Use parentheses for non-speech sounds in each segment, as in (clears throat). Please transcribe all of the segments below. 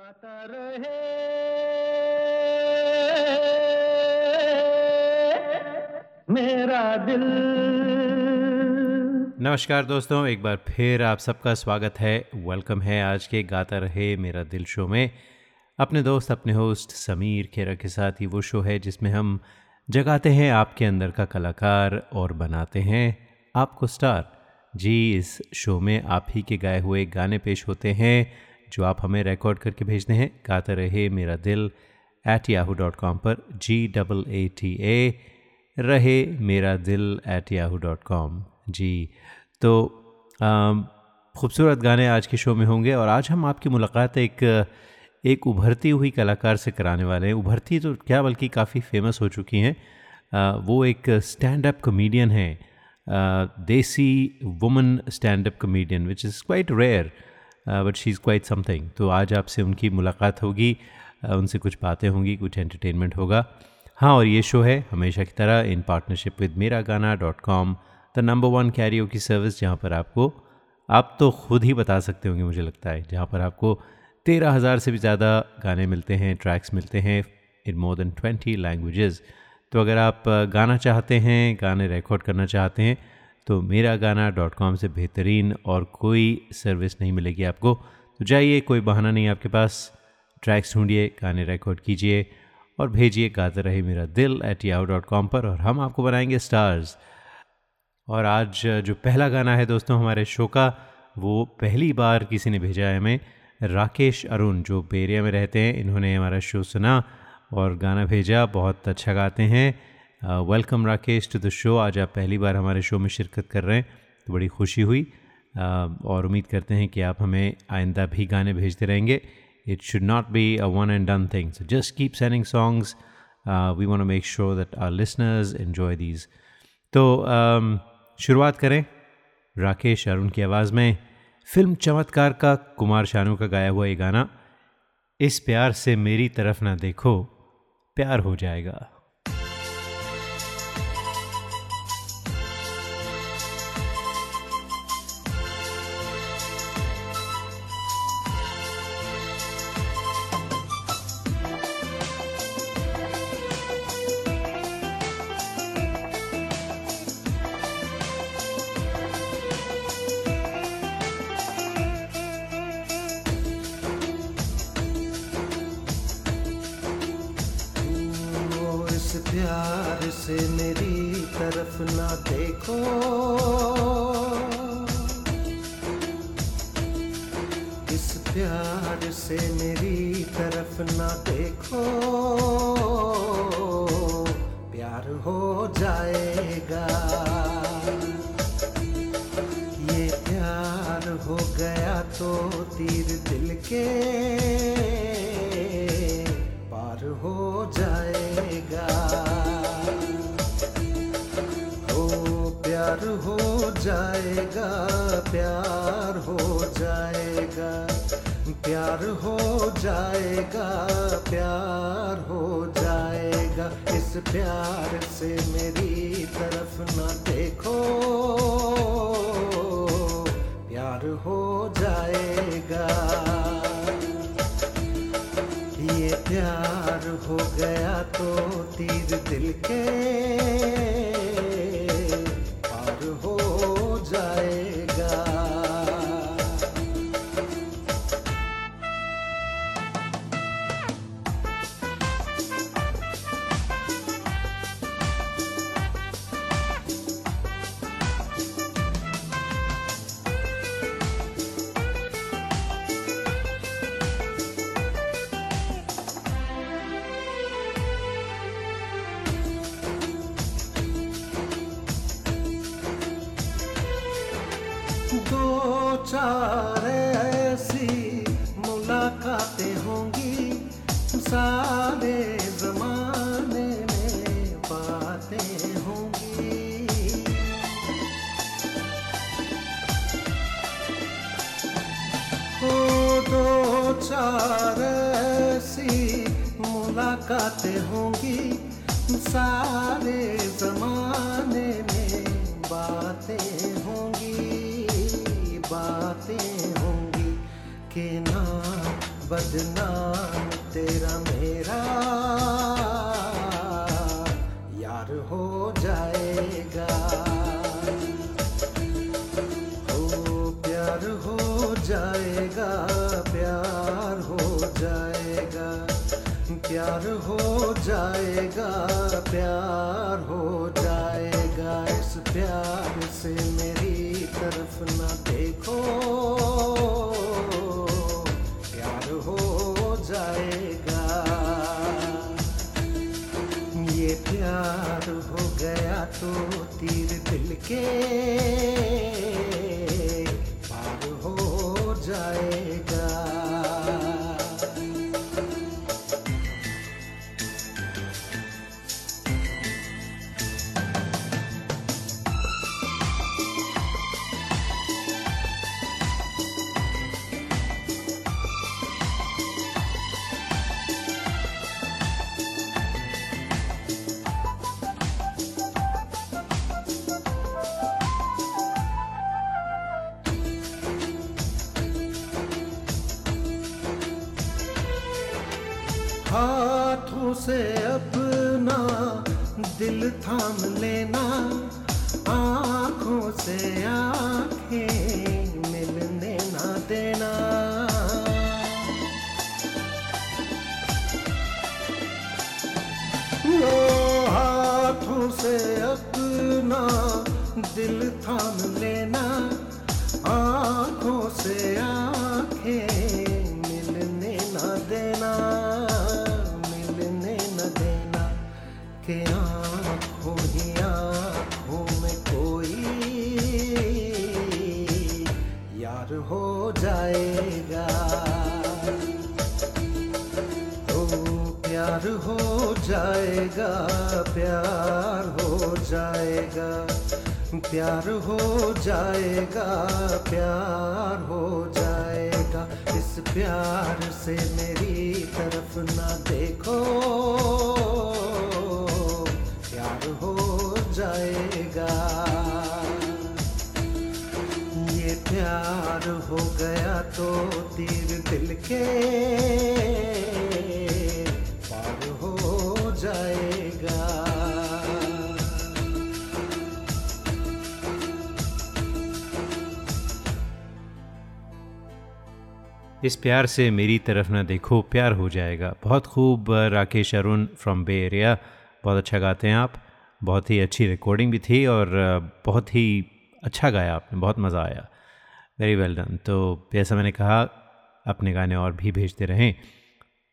गाता रहे। मेरा दिल। नमस्कार दोस्तों, एक बार फिर आप सबका स्वागत है। वेलकम है आज के गाता रहे मेरा दिल शो में। अपने दोस्त, अपने होस्ट समीर खेरा के साथ ही वो शो है जिसमें हम जगाते हैं आपके अंदर का कलाकार और बनाते हैं आपको स्टार। जी, इस शो में आप ही के गाए हुए गाने पेश होते हैं। जो आप हमें रिकॉर्ड करके भेजते हैं, गाता रहे मेरा दिल एट याहू डॉट कॉम पर जी double A T A Rahe Mera Dil at Yahoo dot com जी तो खूबसूरत गाने आज के शो में होंगे और आज हम आपकी मुलाकात एक एक उभरती हुई कलाकार से कराने वाले हैं। उभरती तो क्या बल्कि काफ़ी फ़ेमस हो चुकी हैं। वो एक स्टैंड अप कॉमेडियन है desi woman stand up comedian which is quite rare but she is quite something तो आज आपसे उनकी मुलाकात होगी उनसे कुछ बातें होंगी, कुछ एंटरटेनमेंट होगा। हाँ और ये शो है हमेशा की तरह इन partnership with Mera Gaana dot com the number one Cairo की सर्विस जहाँ पर आपको, आप तो खुद ही बता सकते होंगे मुझे लगता है, जहाँ पर आपको तेरह हज़ार से भी ज़्यादा गाने मिलते हैं ट्रैक्स मिलते हैं in more than twenty languages तो अगर आप गाना चाहते हैं, गाने रिकॉर्ड करना चाहते हैं तो मेरा गाना डॉट कॉम से बेहतरीन और कोई सर्विस नहीं मिलेगी आपको। तो जाइए, कोई बहाना नहीं आपके पास। ट्रैक्स ढूंढिए, गाने रिकॉर्ड कीजिए और भेजिए गाते रहे मेरा दिल एट याहू डॉट कॉम पर और हम आपको बनाएँगे स्टार्स और आज जो पहला गाना है दोस्तों हमारे शो का, वो पहली बार किसी ने भेजा है हमें। राकेश अरुण, जो बेरिया में रहते हैं, इन्होंने हमारा शो सुना और गाना भेजा, बहुत अच्छा गाते हैं। Welcome Rakesh to the show आज आप पहली बार हमारे शो में शिरकत कर रहे हैं तो बड़ी खुशी हुई। Uh, और उम्मीद करते हैं कि आप हमें आइंदा भी गाने भेजते रहेंगे। It should not be a one and done thing so just keep sending songs we want to make sure that our listeners enjoy these तो um, शुरुआत करें राकेश अरुण की आवाज़ में। फ़िल्म चमत्कार का कुमार शानू का गाया हुआ ये गाना इस प्यार से मेरी तरफ़ ना देखो प्यार हो जाएगा। प्यार हो जाएगा। ये प्यार हो गया तो तीर दिल के। जाएगा। ये प्यार हो गया तो तीर दिल के पार हो जाएगा। जाएगा। ये प्यार हो गया तो तीर दिल के पार हो जाएगा। इस प्यार से मेरी तरफ़ ना देखो, प्यार हो जाएगा। बहुत खूब, Rakesh Arun from Bay Area बहुत अच्छा गाते हैं आप। बहुत ही अच्छी रिकॉर्डिंग भी थी और बहुत ही अच्छा गाया आपने, बहुत मज़ा आया। वेरी वेल डन तो जैसा मैंने कहा, अपने गाने और भी भेजते रहें।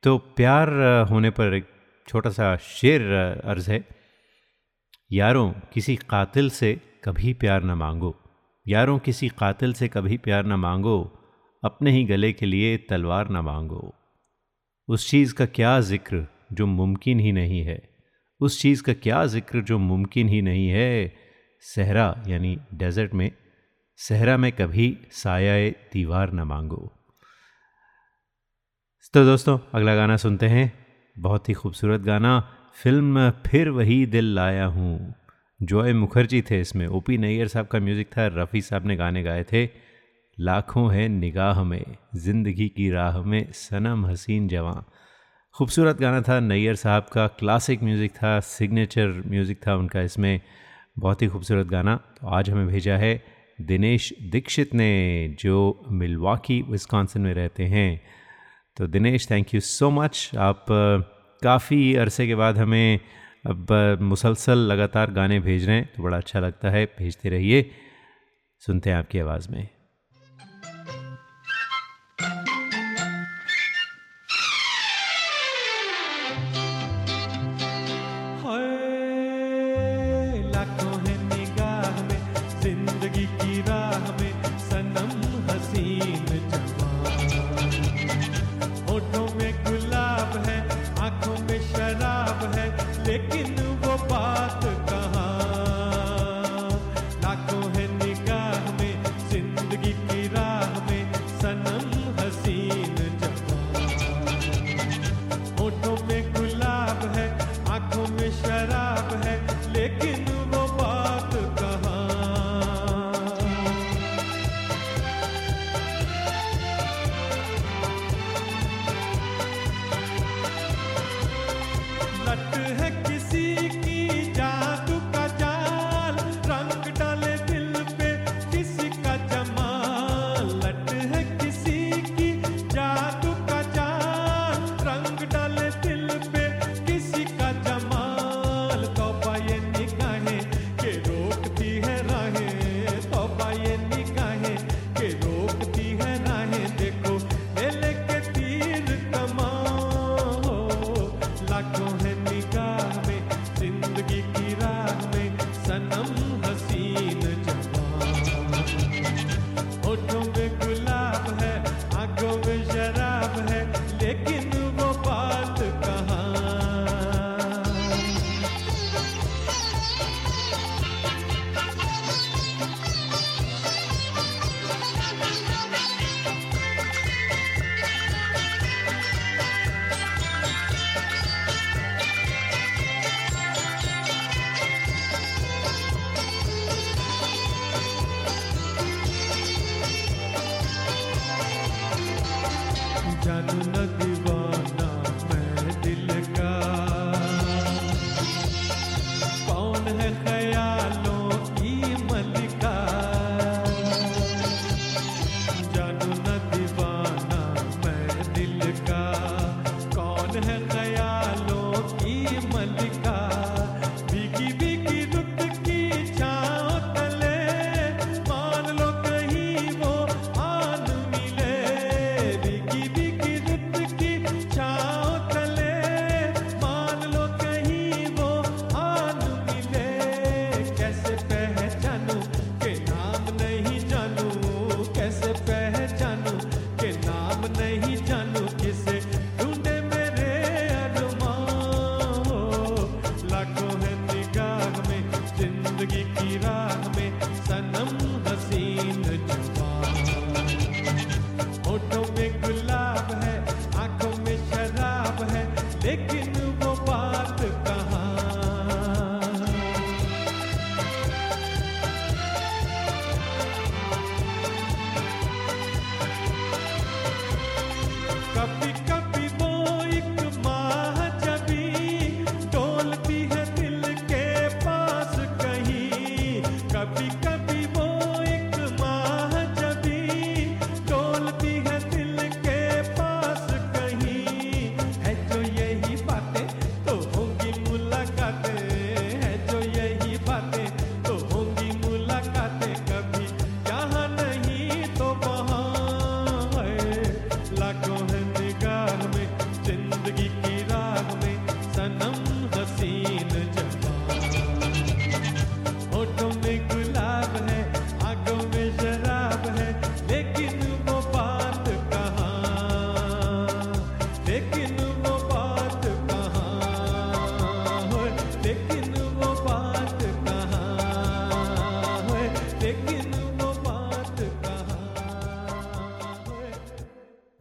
तो प्यार होने पर एक छोटा सा शेर अर्ज़ है। यारों, किसी कातिल से कभी प्यार ना मांगो। यारों, किसी कातिल से कभी प्यार ना मांगो। अपने ही गले के लिए तलवार ना मांगो। उस चीज़ का क्या ज़िक्र, जो मुमकिन ही नहीं है। उस चीज़ का क्या ज़िक्र जो मुमकिन ही नहीं है? सहरा, यानी डेजर्ट में, सहरा में कभी साया दीवार न मांगो। तो दोस्तों, अगला गाना सुनते हैं। बहुत ही खूबसूरत गाना। फ़िल्म फिर वही दिल लाया हूँ। जॉय मुखर्जी थे इसमें। ओपी नैयर साहब का म्यूज़िक था। रफ़ी साहब ने गाने गाए थे। लाखों हैं निगाह में, ज़िंदगी की राह में सनम हसीन जवां। खूबसूरत गाना था नैयर साहब का क्लासिक म्यूज़िक था सिग्नेचर म्यूज़िक था उनका इसमें। बहुत ही खूबसूरत गाना। तो आज हमें भेजा है दिनेश दीक्षित ने, जो मिलवाकी विस्कॉन्सिन में रहते हैं। तो Dinesh thank you so much आप काफ़ी अरसे के बाद हमें अब मुसलसल लगातार गाने भेज रहे हैं। तो बड़ा अच्छा लगता है, भेजते रहिए। सुनते हैं आपकी आवाज़ में।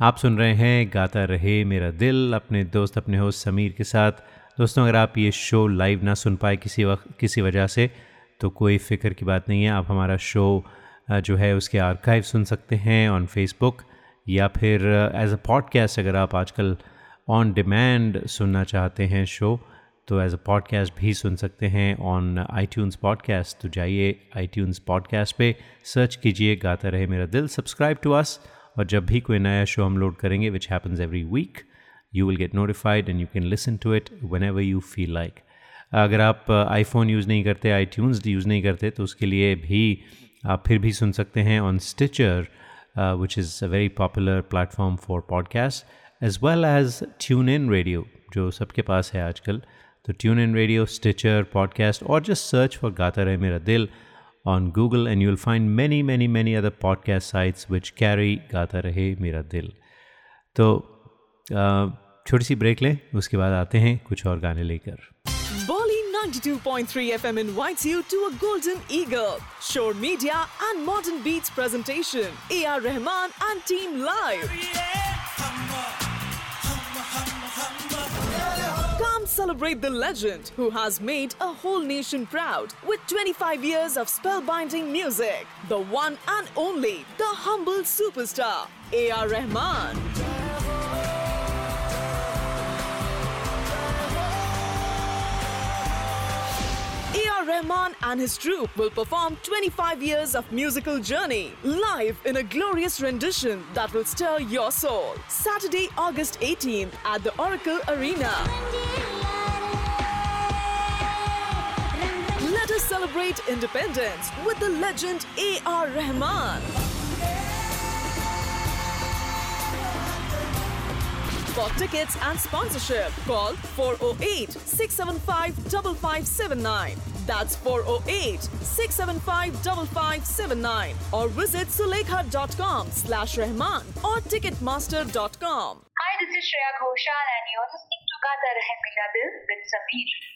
आप सुन रहे हैं गाता रहे मेरा दिल, अपने दोस्त, अपने होस्ट समीर के साथ। दोस्तों, अगर आप ये शो लाइव ना सुन पाए किसी वक्त, किसी वजह से तो कोई फ़िक्र की बात नहीं है। आप हमारा शो जो है उसके आर्काइव सुन सकते हैं ऑन फेसबुक या फिर एज अ पॉडकास्ट अगर आप आजकल ऑन डिमांड सुनना चाहते हैं शो तो एज अ पॉडकास्ट भी सुन सकते हैं ऑन आई पॉडकास्ट तो जाइए आई पॉडकास्ट पे सर्च कीजिए गाता रहे मेरा दिल सब्सक्राइब टू अस और जब भी कोई नया शो हम लोड करेंगे which happens every week you will get notified and you can listen to it whenever you feel like अगर आप आईफोन यूज़ नहीं करते आई यूज़ नहीं करते तो उसके लिए भी आप फिर भी सुन सकते हैं on Stitcher which is a very popular platform for podcast as well as TuneIn radio जो सबके पास है आजकल। तो TuneIn radio Stitcher podcast और just search for Gaata Rahe Mera दिल on Google and you'll find many, many, many other podcast sites which carry गाता रहे मेरा दिल तो छोटी सी ब्रेक लें उसके बाद आते हैं कुछ और गाने लेकर Bolly 92.3 FM invites you to a Golden Eagle, Shore Media and Modern Beats presentation. A.R. Rahman and Team Live. Come celebrate the legend who has made a whole nation proud with 25 years of spellbinding music. The one and only, the humble superstar, A.R. Rahman. Rahman and his troupe will perform 25 years of musical journey live in a glorious rendition that will stir your soul. Saturday, August 18th at the Oracle Arena. Celebrate independence with the legend A.R. Rahman. For tickets and sponsorship, call 408 675 5579. That's 408 675 5579 or visit sulekha.com slash Rahman or ticketmaster.com. Hi, this is Shreya Ghoshal, and you're listening to Gata Rahe Mera Dil with Sameer.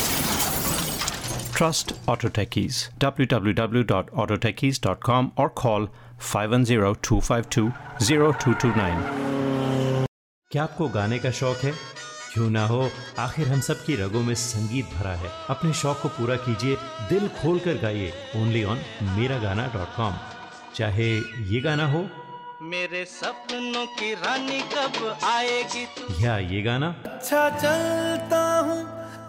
Trust Auto Techies. www.autotechies.com or call 510-252-0229. क्या आपको गाने का शौक है? क्यों ना हो? आखिर हम सब की रगों में संगीत भरा है। अपने शौक को पूरा कीजिए। दिल खोल कर गाइए। ओनली ऑन मेरा गाना डॉट कॉम चाहे ये गाना हो। मेरे सपनों की रानी कब आएगी? या ये गाना। अच्छा चलता हूँ।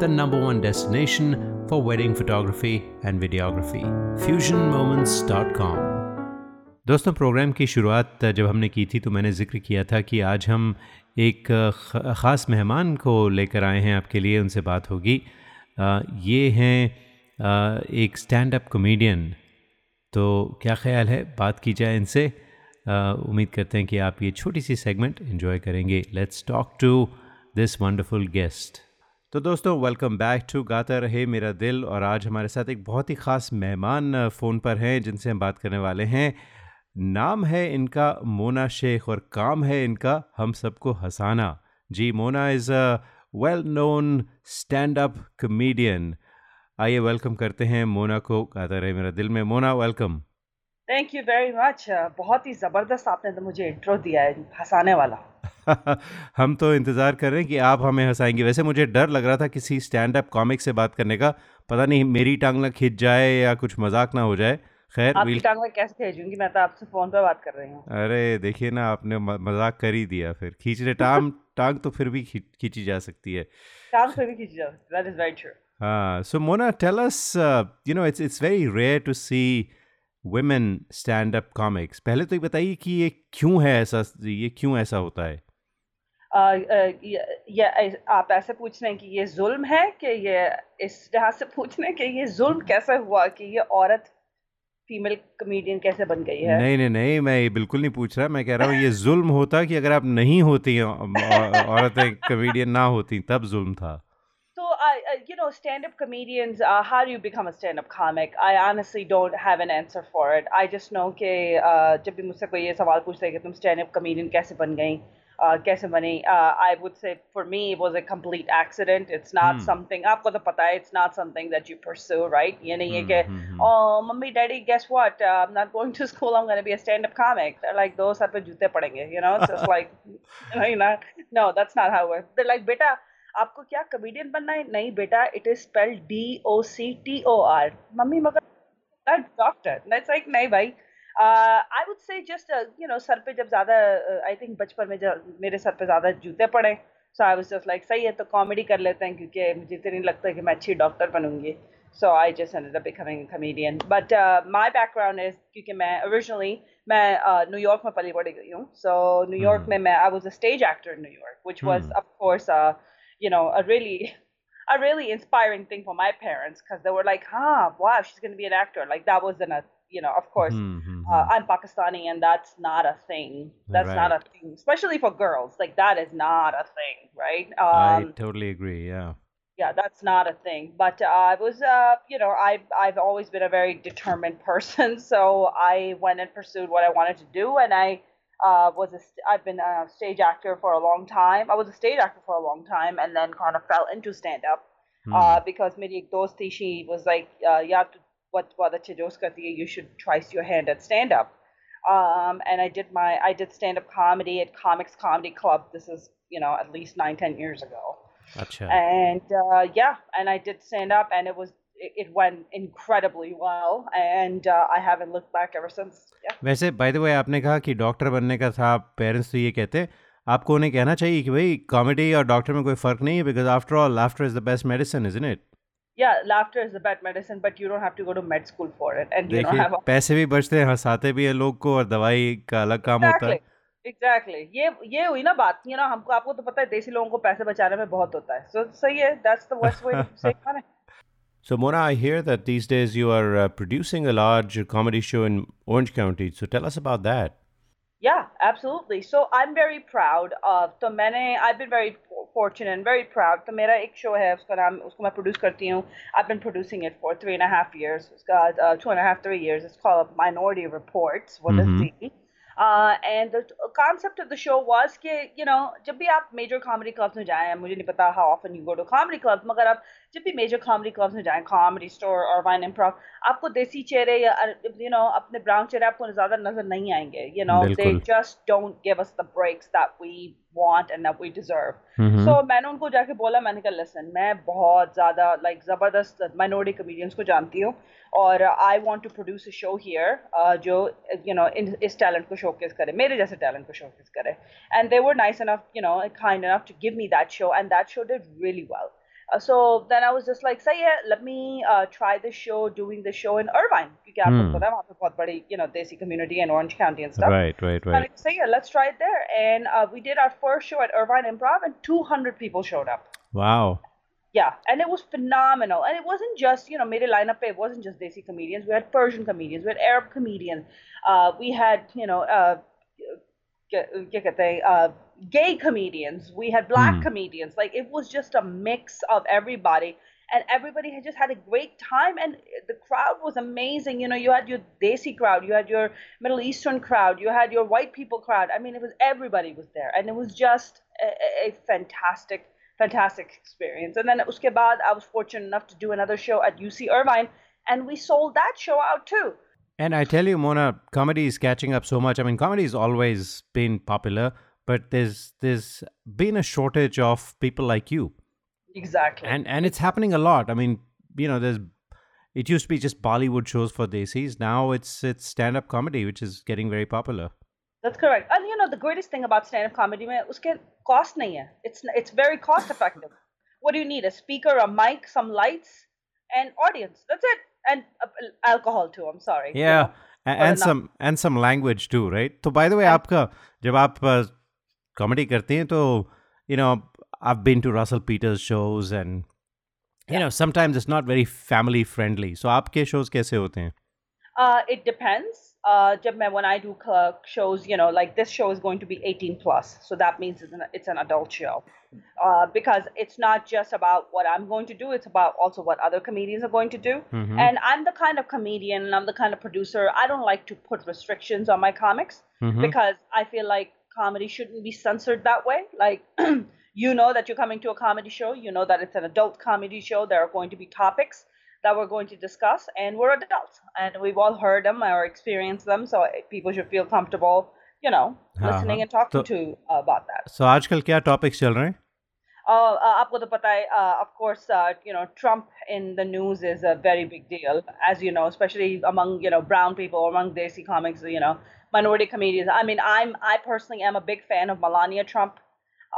the number one destination for wedding photography and videography. FusionMoments.com. दोस्तों प्रोग्राम की शुरुआत जब हमने की थी तो मैंने ज़िक्र किया था कि आज हम एक ख़ास मेहमान को लेकर आए हैं आपके लिए, उनसे बात होगी। ये हैं एक स्टैंड अप कॉमेडियन तो क्या ख्याल है? बात की जाए इनसे। उम्मीद करते हैं कि आप ये छोटी सी सेगमेंट एंजॉय करेंगे। Let's talk to this wonderful guest तो दोस्तों वेलकम बैक टू गाता रहे मेरा दिल और आज हमारे साथ एक बहुत ही ख़ास मेहमान फ़ोन पर हैं जिनसे हम बात करने वाले हैं। नाम है इनका मोना शेख और काम है इनका हम सबको हंसाना। जी, Mona is a well known stand up comedian आइए वेलकम करते हैं मोना को गाता रहे मेरा दिल में। Mona welcome thank you very much बहुत ही ज़बरदस्त आपने तो मुझे इंट्रो दिया है हंसाने वाला। (laughs) हम तो इंतज़ार कर रहे हैं कि आप हमें हंसाएँगे। वैसे मुझे डर लग रहा था किसी स्टैंड अप कॉमिक से बात करने का। पता नहीं मेरी टांग ना खिंच जाए या कुछ मज़ाक ना हो जाए। खैर आपकी टांग में कैसे भेजूँगी मैं तो आपसे फ़ोन पे बात कर रही हूँ। अरे देखिए ना आपने मज़ाक कर ही दिया फिर। खींचने टांग (laughs) टांग तो फिर भी खींची जा सकती है। टांग फिर भी खींची जा सकती है। दैट इज़ वेरी ट्रू हाँ so Mona tell us you know it's it's very rare to see women stand up comics पहले तो ये बताइए कि ये क्यों है ऐसा ये क्यों ऐसा होता है? या आप ऐसे पूछ रहे हैं कि ये जुल्म है कि ये इस लिहाज से पूछ रहे हैं कि ये जुल्म कैसे हुआ कि ये औरत फीमेल कमेडियन कैसे बन गई है नहीं नहीं नहीं मैं ये बिल्कुल नहीं पूछ रहा मैं कह रहा हूँ ये जुल्म होता कि अगर आप नहीं होती औरतें कमेडियन ना होती तब जुल्म था you know, stand-up comedians. Uh, how do you become a stand-up comic? I honestly don't have an answer for it. I just know कि uh, जब भी मुझसे कोई ये सवाल पूछता है कि तुम stand-up comedian कैसे बन गई कैसे बनी आई वुड से for me it was a complete accident it's not something आपको तो पता है it's not something that you pursue right ये नहीं है कि mummy daddy guess what I am not going to school (laughs) I am gonna be a stand up comic they like दो sir पे जूते पड़ेंगे you know it's (laughs) like you know no that's not how it they like बेटा आपको क्या comedian बनना है नहीं बेटा it is spelled D O C T O R mummy मगर डॉक्टर दैट्स लाइक नहीं भाई आई would say just you know सर पे जब ज़्यादा आई थिंक बचपन में जब मेरे सर पे ज़्यादा जूते पड़े so I was just like सही है तो कॉमेडी कर लेते हैं क्योंकि मुझे तो नहीं लगता कि मैं अच्छी doctor बनूंगी so I just ended up becoming a comedian but uh, my background is क्योंकि मैं originally मैं न्यूयॉर्क uh, में पली बड़ी गई हूँ so न्यूयॉर्क में मैं I was a stage actor in New York which was of course uh, you know a really (laughs) a really inspiring thing for my parents because they were like, "Huh, wow, she's going to be an actor." Like that was in a you know, of course, mm-hmm. uh, I'm Pakistani, and that's not a thing. That's right. not a thing, especially for girls. Like that is not a thing, right? Um, I totally agree. Yeah. Yeah, that's not a thing. But uh, I was, uh, you know, I've I've always been a very determined (laughs) person, so I went and pursued what I wanted to do, and I uh, was a st- I've been a stage actor for a long time. I was a stage actor for a long time, and then kind of fell into stand up mm. uh, because Miri dosti she was like, uh, you have to what what the dost karti hai, you should try your hand at stand up. Um, and I did my I did stand up comedy at Comics Comedy Club. This is you know at least nine ten years ago. Achha. And uh, yeah, and I did stand up, and it was it, it went incredibly well, and uh, I haven't looked back ever since. Yeah. वैसे bye the वे आपने कहा कि doctor बनने का था parents तो ये कहते हैं आपको उन्हें कहना चाहिए कि भाई कॉमेडी और डॉक्टर में कोई फ़र्क नहीं है because after all laughter is the best medicine isn't it yeah laughter is the best medicine but you don't have to go to med school for it and you don't have a... पैसे भी बचते हैं हंसाते भी हैं लोग को और दवाई का अलग काम exactly. होता है एग्जैक्टली exactly. ये ये हुई ना बात ये ना हमको आपको तो पता है देसी लोगों को पैसे बचाने में बहुत होता है सो so, सही है that's the worst way to save money So Mona, I hear that these days you are uh, producing a large comedy show in Orange County. So tell us about that. Yeah, absolutely. So I'm very proud of. तो मैंने I've been very fortunate and very proud. तो मेरा एक show है उसका नाम उसको मैं प्रोड्यूस करती हूँ. I've been producing it for three and a half years. उसका uh, two and a half three years. It's called Minority Reports. What mm-hmm. is Uh, and the concept of the show was कि you know जब भी आप major comedy clubs में जाएं मुझे नहीं पता how often you go to comedy clubs मगर आप जब भी मेजर comedy clubs में जाएँ comedy store और वाइन improv आपको देसी चेहरे या यू you नो know अपने brown चेहरे आपको ज़्यादा नज़र नहीं आएँगे you know they just don't give us the breaks that we want and that we deserve. mm-hmm. मैंने उनको जाके बोला मैंने कहा listen मैं बहुत ज़्यादा like ज़बरदस्त minority comedians को जानती हूँ और I want to produce a show here जो यू नो इस टैलेंट को शोकेस करे मेरे जैसे टैलेंट को शोकेस करे. And they were nice enough you know kind enough to give me that show and that show did really well so then I was just like, say yeah, let me uh, try the show, doing the show in Irvine. क्योंकि आपको Hmm. पता है वहाँ पे बहुत बड़ी, you know, desi community in Orange County and stuff. Right, right, And right. I say yeah, let's try it there. And uh, we did our first show at Irvine Improv, and 200 people showed up. Wow. Yeah, and it was phenomenal. And it wasn't just, you know, made a lineup. It wasn't just Desi comedians. We had Persian comedians. We had Arab comedians. Uh, we had, you know, uh, क्या कहते हैं, uh, gay comedians. We had black Hmm. comedians. Like it was just a mix of everybody. And everybody had just had a great time, and the crowd was amazing. You know, you had your Desi crowd, you had your Middle Eastern crowd, you had your white people crowd. I mean, it was everybody was there, and it was just a, a- a fantastic, fantastic experience. And then uske baad, I was fortunate enough to do another show at UC Irvine, and we sold that show out too. And I tell you, Mona, comedy is catching up so much. I mean, comedy has always been popular, but there's there's been a shortage of people like you. Exactly. And and it's happening a lot. I mean you know there's it used to be just bollywood shows for desis. Now it's it's stand up comedy which is getting very popular. That's correct. And you know the greatest thing about stand up comedy is cost nahi hai. It's it's very cost effective what do you need? A speaker a mic some lights and audience. That's it. And uh, alcohol too i'm sorry yeah. and some and some language too right? So by the way aapka jab aap uh, comedy करते हैं तो you know I've been to Russell Peters shows and you know sometimes it's not very family friendly. So आपके shows कैसे होते हैं? Uh, it depends. Uh, जब मैं when I do cl- shows, you know, like this show is going to be 18 plus, so that means it's an, it's an adult show. Uh, because it's not just about what I'm going to do; it's about also what other comedians are going to do. Mhm. And I'm the kind of comedian, and I'm the kind of producer. I don't like to put restrictions on my comics Mhm. because I feel like comedy shouldn't be censored that way. Like, (clears throat) you know that you're coming to a comedy show, you know that it's an adult comedy show. There are going to be topics that we're going to discuss, and we're adults, and we've all heard them or experienced them, so people should feel comfortable, you know, हाँ, listening हाँ. and talking तो- to uh, about that. So आजकल क्या topics चल रहे हैं? Uh, uh, आपको तो पता है, uh, of course, uh, you know, Trump in the news is a very big deal, as you know, especially among you know brown people, among Desi comics, you know, minority comedians. I mean, I'm I personally am a big fan of Melania Trump.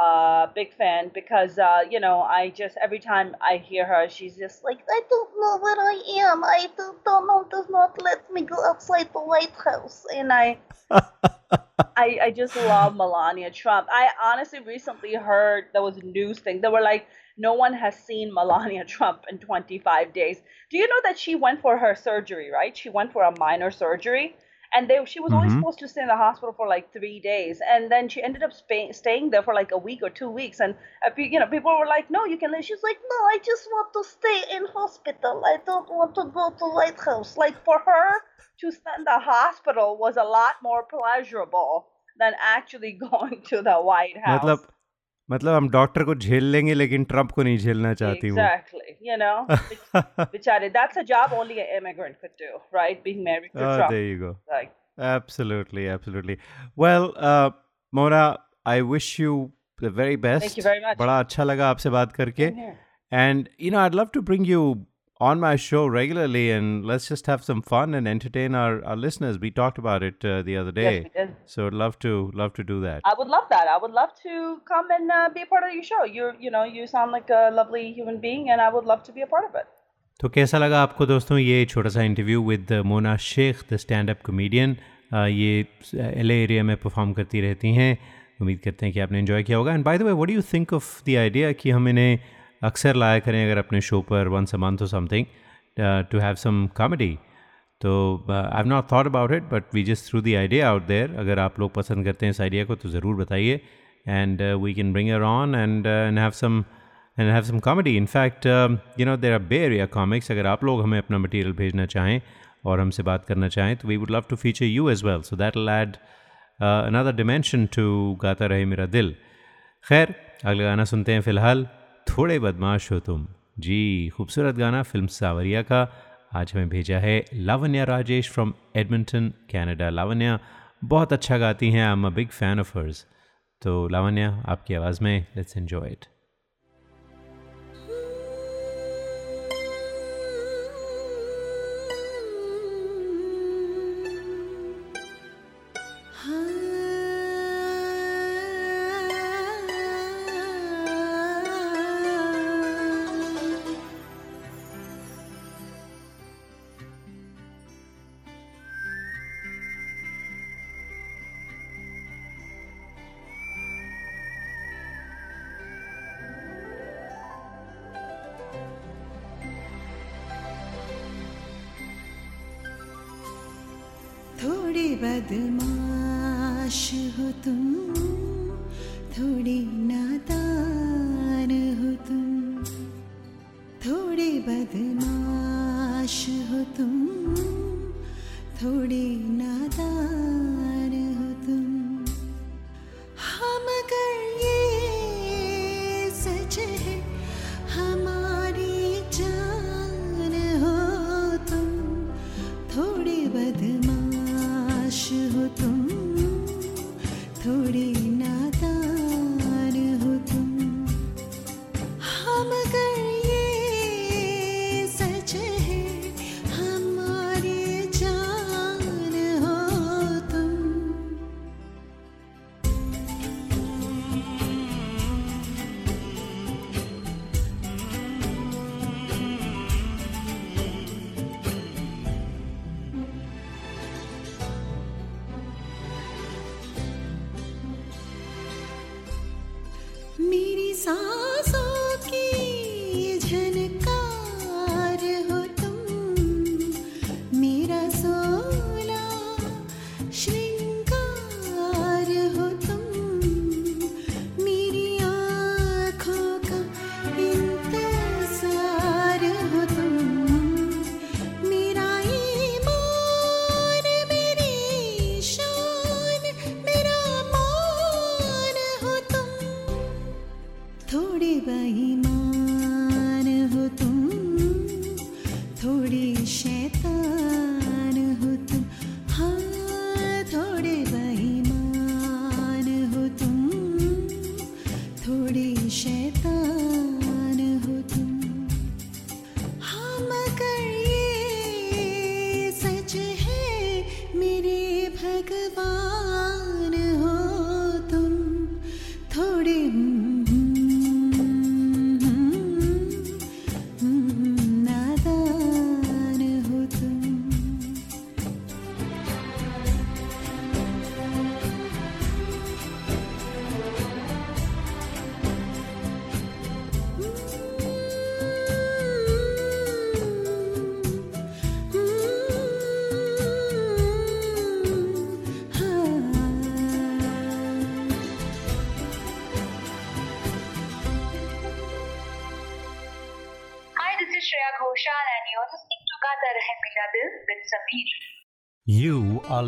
Uh, big fan because uh, you know I just every time I hear her, she's just like I don't know where I am. I don't, don't know. Does not let me go outside the White House. and I, (laughs) I, I just love Melania Trump. I honestly recently heard there was a news thing. They were like, no one has seen Melania Trump in 25 days. Do you know that she went for her surgery, right? She went for a minor surgery And they, she was only Mhm. supposed to stay in the hospital for like three days, and then she ended up spa- staying there for like a week or two weeks. And uh, pe- you know, people were like, "No, you can leave." She's like, No, I just want to stay in hospital. I don't want to go to White House. like for her to stay in the hospital was a lot more pleasurable than actually (laughs) going to the White House. मतलब मतलब हम doctor को झेल लेंगे लेकिन Trump को नहीं झेलना चाहती हूँ Exactly. You know, Bichare, that's a job only an immigrant could do, right? Being married to Oh, Trump. there you go. Like, Absolutely, absolutely. Well, uh, Mona, I wish you the very best. Thank you very much. बड़ा अच्छा लगा आपसे बात करके. And you know, I'd love to bring you on my show regularly, and let's just have some fun and entertain our, our listeners. We talked about it uh, the other day, Yes, we did. so I'd love to love to do that. I would love that. I would love to come and uh, be a part of your show. You're, you know, you sound like a lovely human being, and I would love to be a part of it. तो कैसा लगा आपको दोस्तों ये छोटा सा interview with Mona Shaikh the stand up comedian ये L area में परफॉर्म करती रहती हैं उम्मीद करते हैं कि आपने इन्जॉय किया होगा and by the way what do you think of the idea कि हम इन्हें अक्सर लाया करें अगर अपने शो पर वंस अ मंथ और something to have some comedy तो I have not thought about it but we just threw the idea out there अगर आप लोग पसंद करते हैं इस आइडिया को तो ज़रूर बताइए and we can bring her on and and have some some comedy. In fact, um, you know, there are Bay Area comics. अगर आप लोग हमें अपना मटेरियल भेजना चाहें और हमसे बात करना चाहें तो love to feature you as well. So that will add uh, another dimension to गाता रहे मेरा दिल. खैर अगला गाना सुनते हैं फ़िलहाल थोड़े बदमाश हो तुम। जी, खूबसूरत गाना फ़िल्म सावरिया का आज हमें भेजा है Lavanya Rajesh from Edmonton Canada Lavanya, बहुत अच्छा गाती हैं। I am a big fan of hers तो लावण्या, आपकी आवाज़ में let's enjoy it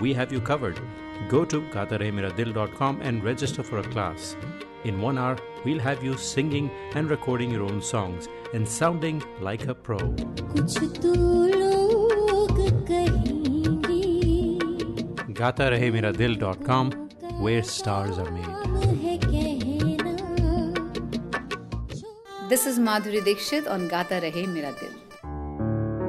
we have you covered. Go to gatarehemiradil.com and register for a class. In one hour, we'll have you singing and recording your own songs and sounding like a pro. Gatarehemiradil.com, where stars are made. This is Madhuri Dixit on Gata Rahe Mera Dil.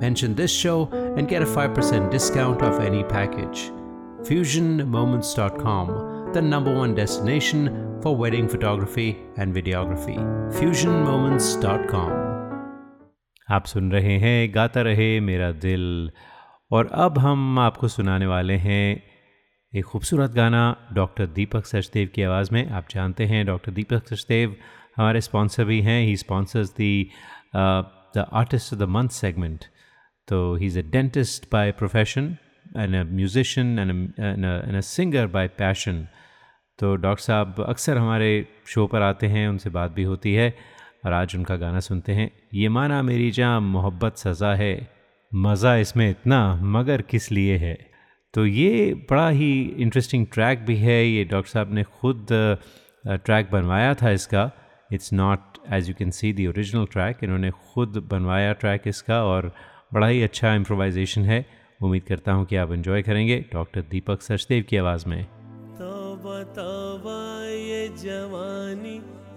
Mention this show and get a 5% discount off any package. FusionMoments.com, the number one destination for wedding photography and videography. FusionMoments.com. आप सुन रहे हैं गाता रहे मेरा दिल और अब हम आपको सुनाने वाले हैं एक खूबसूरत गाना डॉक्टर दीपक सचदेव की आवाज़ में आप जानते हैं डॉक्टर दीपक सचदेव हमारे स्पॉन्सर भी हैं he sponsors the the artist of the month segment तो he is a dentist by profession and a musician and a singer by passion तो डॉक्टर साहब अक्सर हमारे शो पर आते हैं, उनसे बात भी होती है और आज उनका गाना सुनते हैं। ये माना मेरी जहाँ मोहब्बत सज़ा है। मज़ा इसमें इतना, मगर किस लिए है? तो ये बड़ा ही इंटरेस्टिंग ट्रैक भी है। ये डॉक्टर साहब ने खुद ट्रैक बनवाया था इसका। It's not as you can see the original track इन्होंने खुद बनवाया ट्रैक इसका और बड़ा ही अच्छा इम्प्रोवाइजेशन है। उम्मीद करता हूँ कि आप इन्जॉय करेंगे डॉक्टर दीपक सचदेव की आवाज़ में। तौबा ये जवानी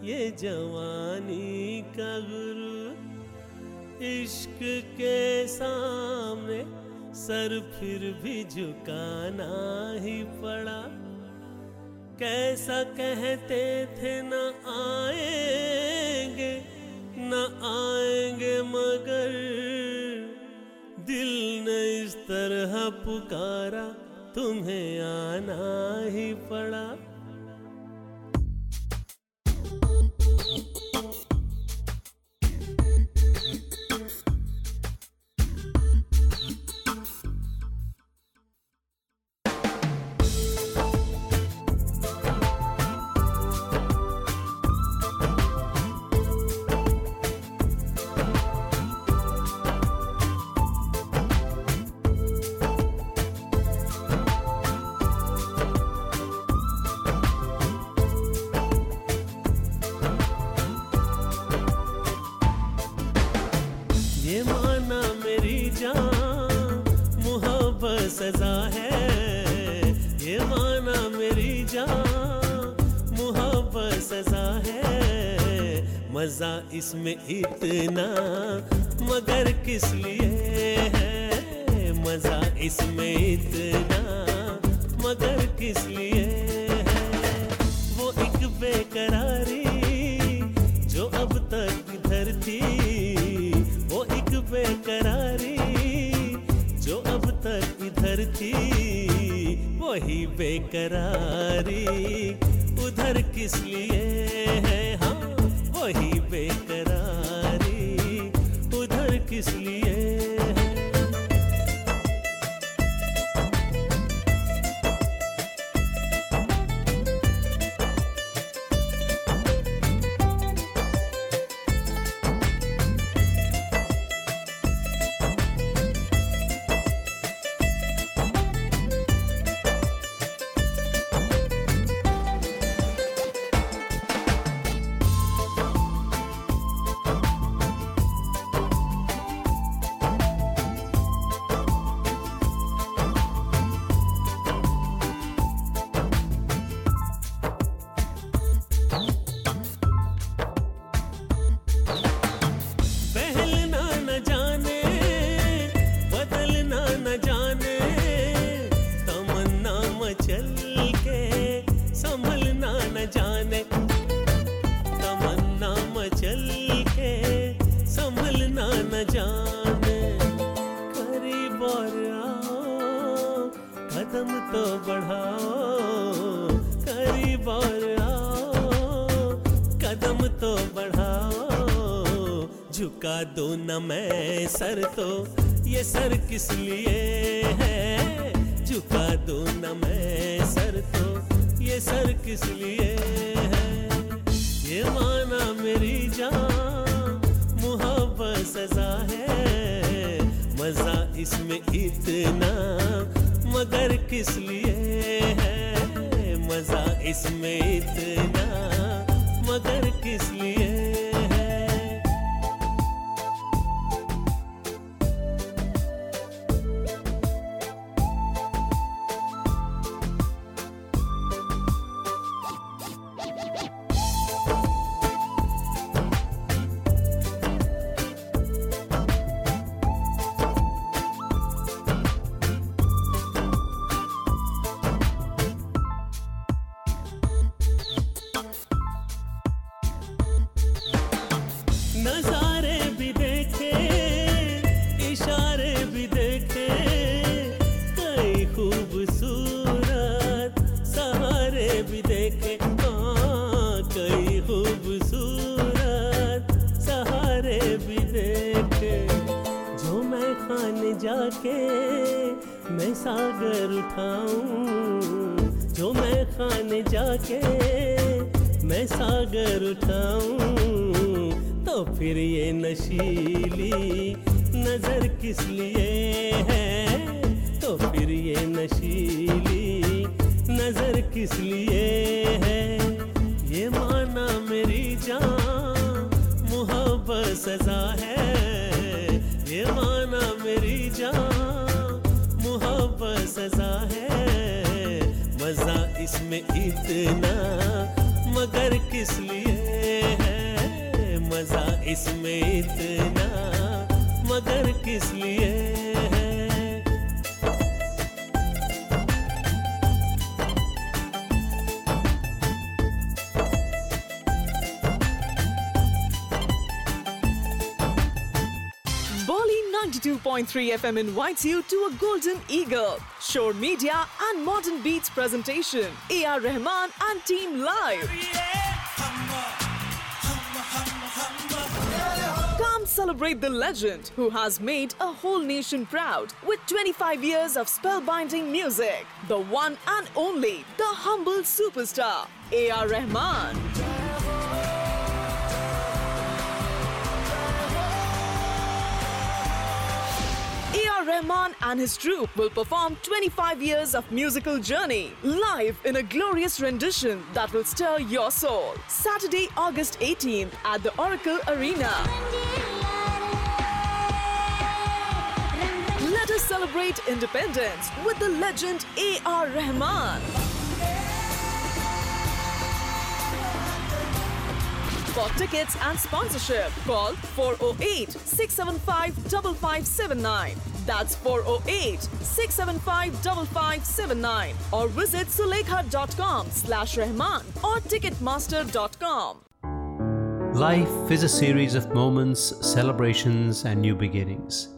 ये जवानी का गुरु इश्क के सामने सर फिर भी झुकाना ही पड़ा। कैसा कहते थे, न आएँगे न आएँगे मगर दिल ने इस तरह पुकारा तुम्हें आना ही पड़ा। मज़ा इसमें इतना, मगर किस लिए है? मज़ा इसमें इतना, मगर किस लिए है? वो एक बेकरारी जो अब तक इधर थी वो एक बेकरारी जो अब तक इधर थी वही बेकरारी। उधर किस लिए है? हाँ वही beca मैं सर तो ये सर किस लिए है? झुका दो न मैं सर तो ये सर किस लिए है? ये माना मेरी जान, मोहब्बत सजा है। मज़ा इसमें इतना, मगर किस लिए है? मज़ा इसमें इतना, मगर किस लिए मैं सागर उठाऊं तो फिर ये नशीली नज़र किस लिए है? तो फिर ये नशीली नज़र किस लिए है? ये माना मेरी जान, मोहब्बत सजा है। ये माना मेरी जान, मोहब्बत सजा है। मज़ा इसमें इतना मगर किस लिए है? मज़ा इसमें इतना। मगर किस लिए 92.3 FM invites you to a Golden Eagle, Shore Media and Modern Beats presentation. AR Rahman and Team Live. Come celebrate the legend who has made a whole nation proud with 25 years of spellbinding music. The one and only, the humble superstar, A.R. Rahman. A.R. Rahman and his troupe will perform 25 years of musical journey live in a glorious rendition that will stir your soul. Saturday, August 18th at the Oracle Arena. Let us celebrate independence with the legend A.R. Rahman. For tickets and sponsorship, call 408 675 5579. That's 408 675 5579. Or visit sulekha.com slash Rahman or ticketmaster.com. Life is a series of moments, celebrations, and new beginnings.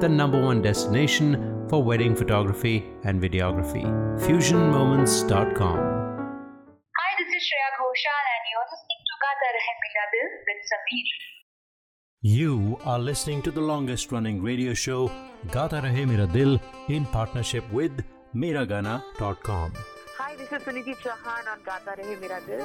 the number one destination for wedding photography and videography. FusionMoments.com. Hi, this is Shreya Ghoshal and you're listening to Gata Rahe Mera Dil with Sameer. You are listening to the longest running radio show, Gata Rahe Mera Dil, in partnership with MeraGana.com. Hi, this is Sunidhi Chauhan on Gata Rahe Mera Dil.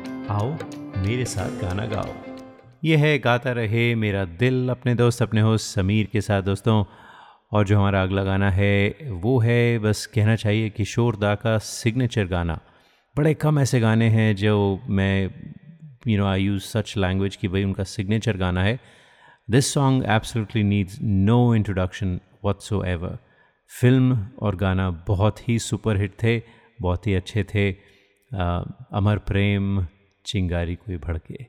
आओ मेरे साथ गाना गाओ। ये है गाता रहे मेरा दिल अपने दोस्त अपने होस्ट समीर के साथ दोस्तों। और जो हमारा अगला गाना है वो है बस कहना चाहिए किशोर दा का सिग्नेचर गाना। बड़े कम ऐसे गाने हैं जो मैं you know I use such language कि भाई उनका सिग्नेचर गाना है। This song absolutely needs no introduction whatsoever film और गाना बहुत ही सुपर हिट थे बहुत ही अच्छे थे। आ, अमर प्रेम चिंगारी कोई भड़के।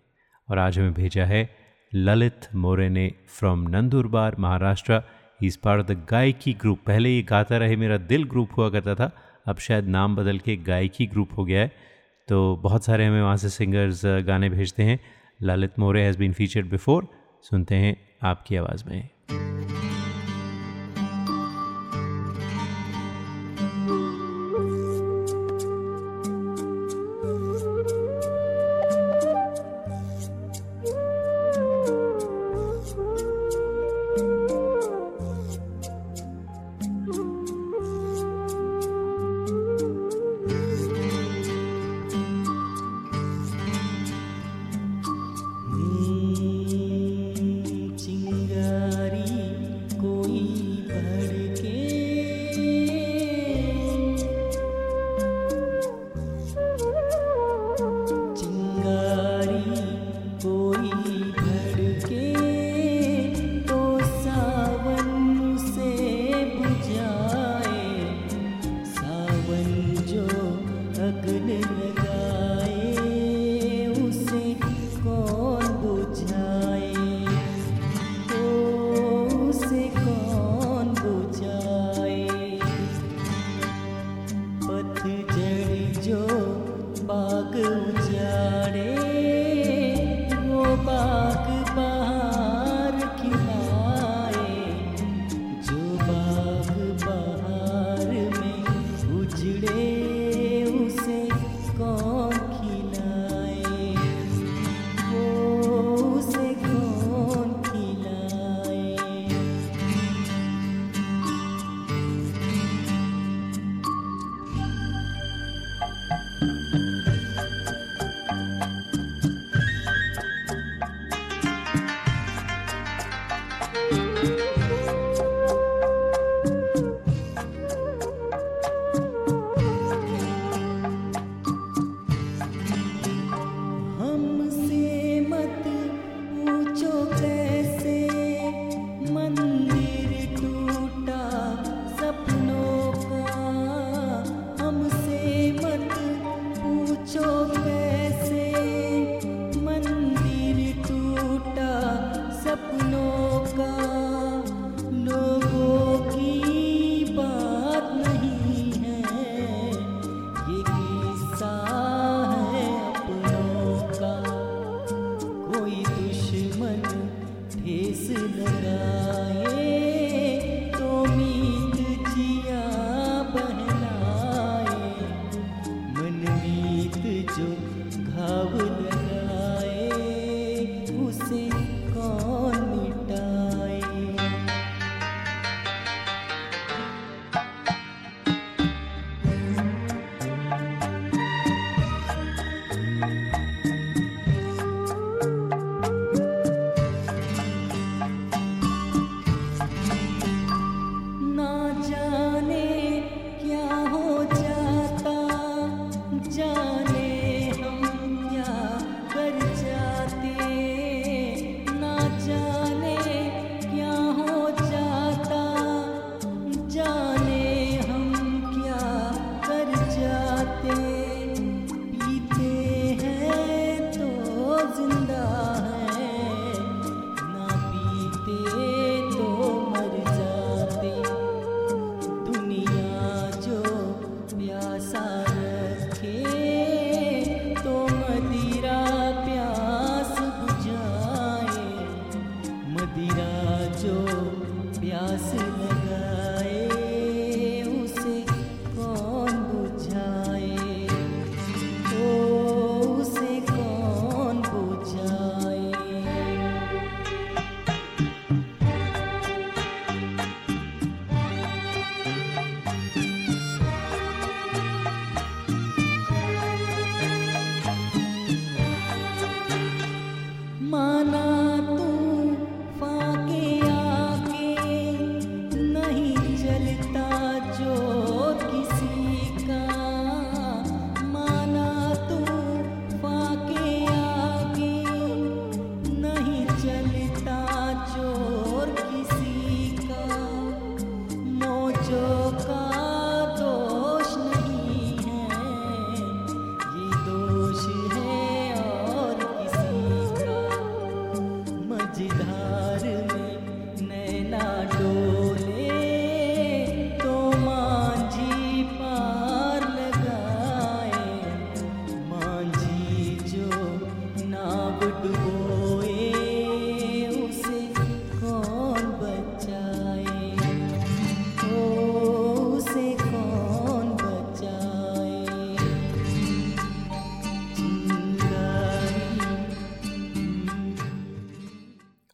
और आज हमें भेजा है ललित मोरे ने फ्रॉम नंदुरबार महाराष्ट्र। इस पार्ट द गायकी ग्रुप पहले ये गाता रहे, मेरा दिल ग्रुप हुआ करता था। अब शायद नाम बदल के गायकी ग्रुप हो गया है। तो बहुत सारे हमें वहाँ से सिंगर्स गाने भेजते हैं। Lalit More has been featured before सुनते हैं आपकी आवाज़ में। सपनों का।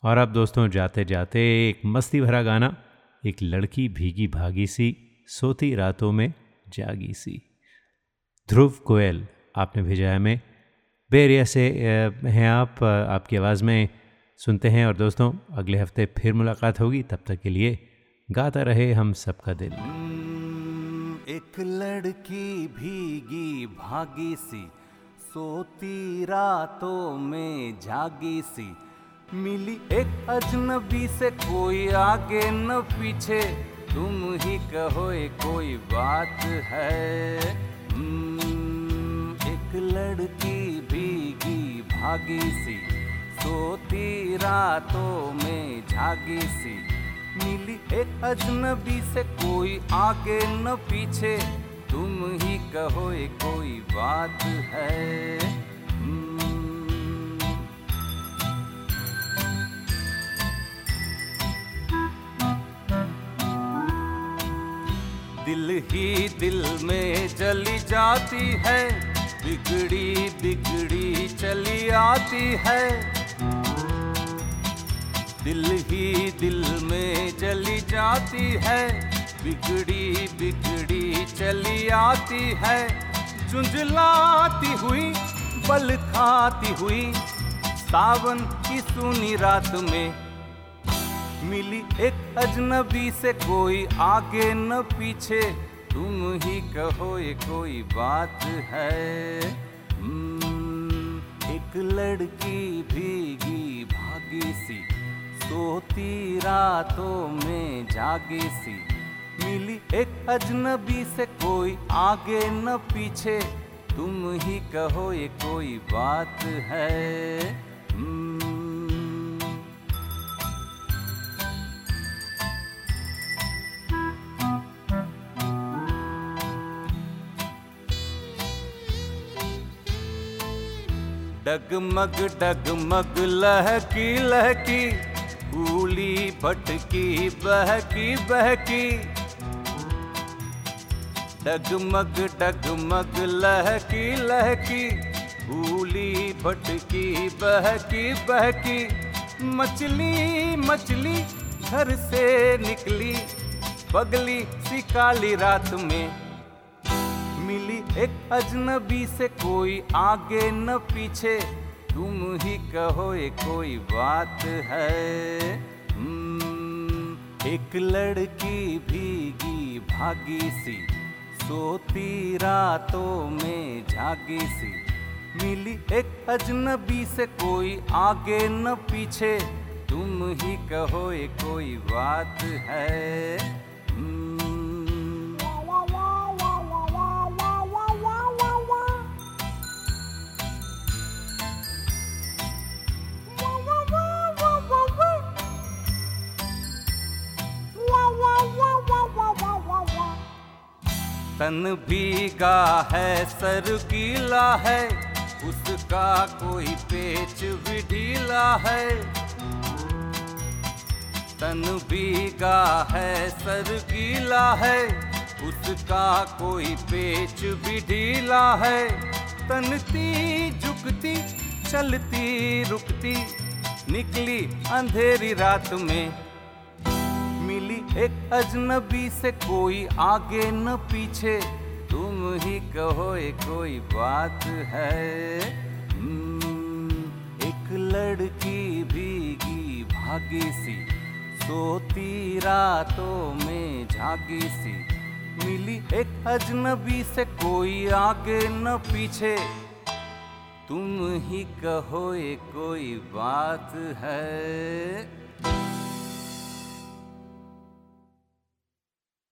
और अब दोस्तों, जाते जाते एक मस्ती भरा गाना, एक लड़की भीगी भागी सी, सोती रातों में जागी सी। ध्रुव कोयल आपने भेजा है हमें। बेरिया से हैं आप आपकी आवाज़ में सुनते हैं और दोस्तों, अगले हफ़्ते फिर मुलाकात होगी। तब तक के लिए गाता रहे हम सबका दिल। एक लड़की भीगी भागी सी, सोती रातों में जागी सी। मिली एक अजनबी से कोई आगे न पीछे। तुम ही कहो ये कोई बात है। हम्म, एक लड़की भीगी भागी सी सोती रातों में जागी सी। मिली एक अजनबी से कोई आगे न पीछे। तुम ही कहो ये कोई बात है। ही दिल में चली जाती है। बिगड़ी बिगड़ी चली आती है। दिल ही दिल में जली जाती है। बिगड़ी बिगड़ी चली आती है। झुंझलाती हुई बल खाती हुई, सावन की सुनी रात में मिली एक अजनबी से कोई आगे न पीछे। तुम ही कहो ये कोई बात है। हम्म, एक लड़की भीगी भागी सी सोती रातों में जागी सी। मिली एक अजनबी से कोई आगे न पीछे। तुम ही कहो ये कोई बात है। डगमग डगमग, लहकी लहकी भूली भटकी बहकी बहकी। डगमग डगमग, लहकी लहकी भूली भटकी बहकी बहकी। मछली मछली घर से निकली, पगली सी काली रात में। मिली एक अजनबी से कोई आगे न पीछे। तुम ही कहो ये कोई बात है। हम्म, एक लड़की भीगी भागी सी सोती रातों में जागी सी। मिली एक अजनबी से कोई आगे न पीछे। तुम ही कहो ये कोई बात है। तन भीगा है, सर गीला है। उसका कोई पेच भी ढीला है। तन भीगा है, सर गीला है। उसका कोई पेच भी ढीला है। तनती, झुकती, चलती, रुकती, निकली अंधेरी रात में। मिली एक अजनबी से कोई आगे न पीछे। तुम ही कहो ये कोई बात है। हम्म, एक लड़की भीगी भागी सी सोती रातों में जागी सी। मिली एक अजनबी से कोई आगे न पीछे। तुम ही कहो ये कोई बात है।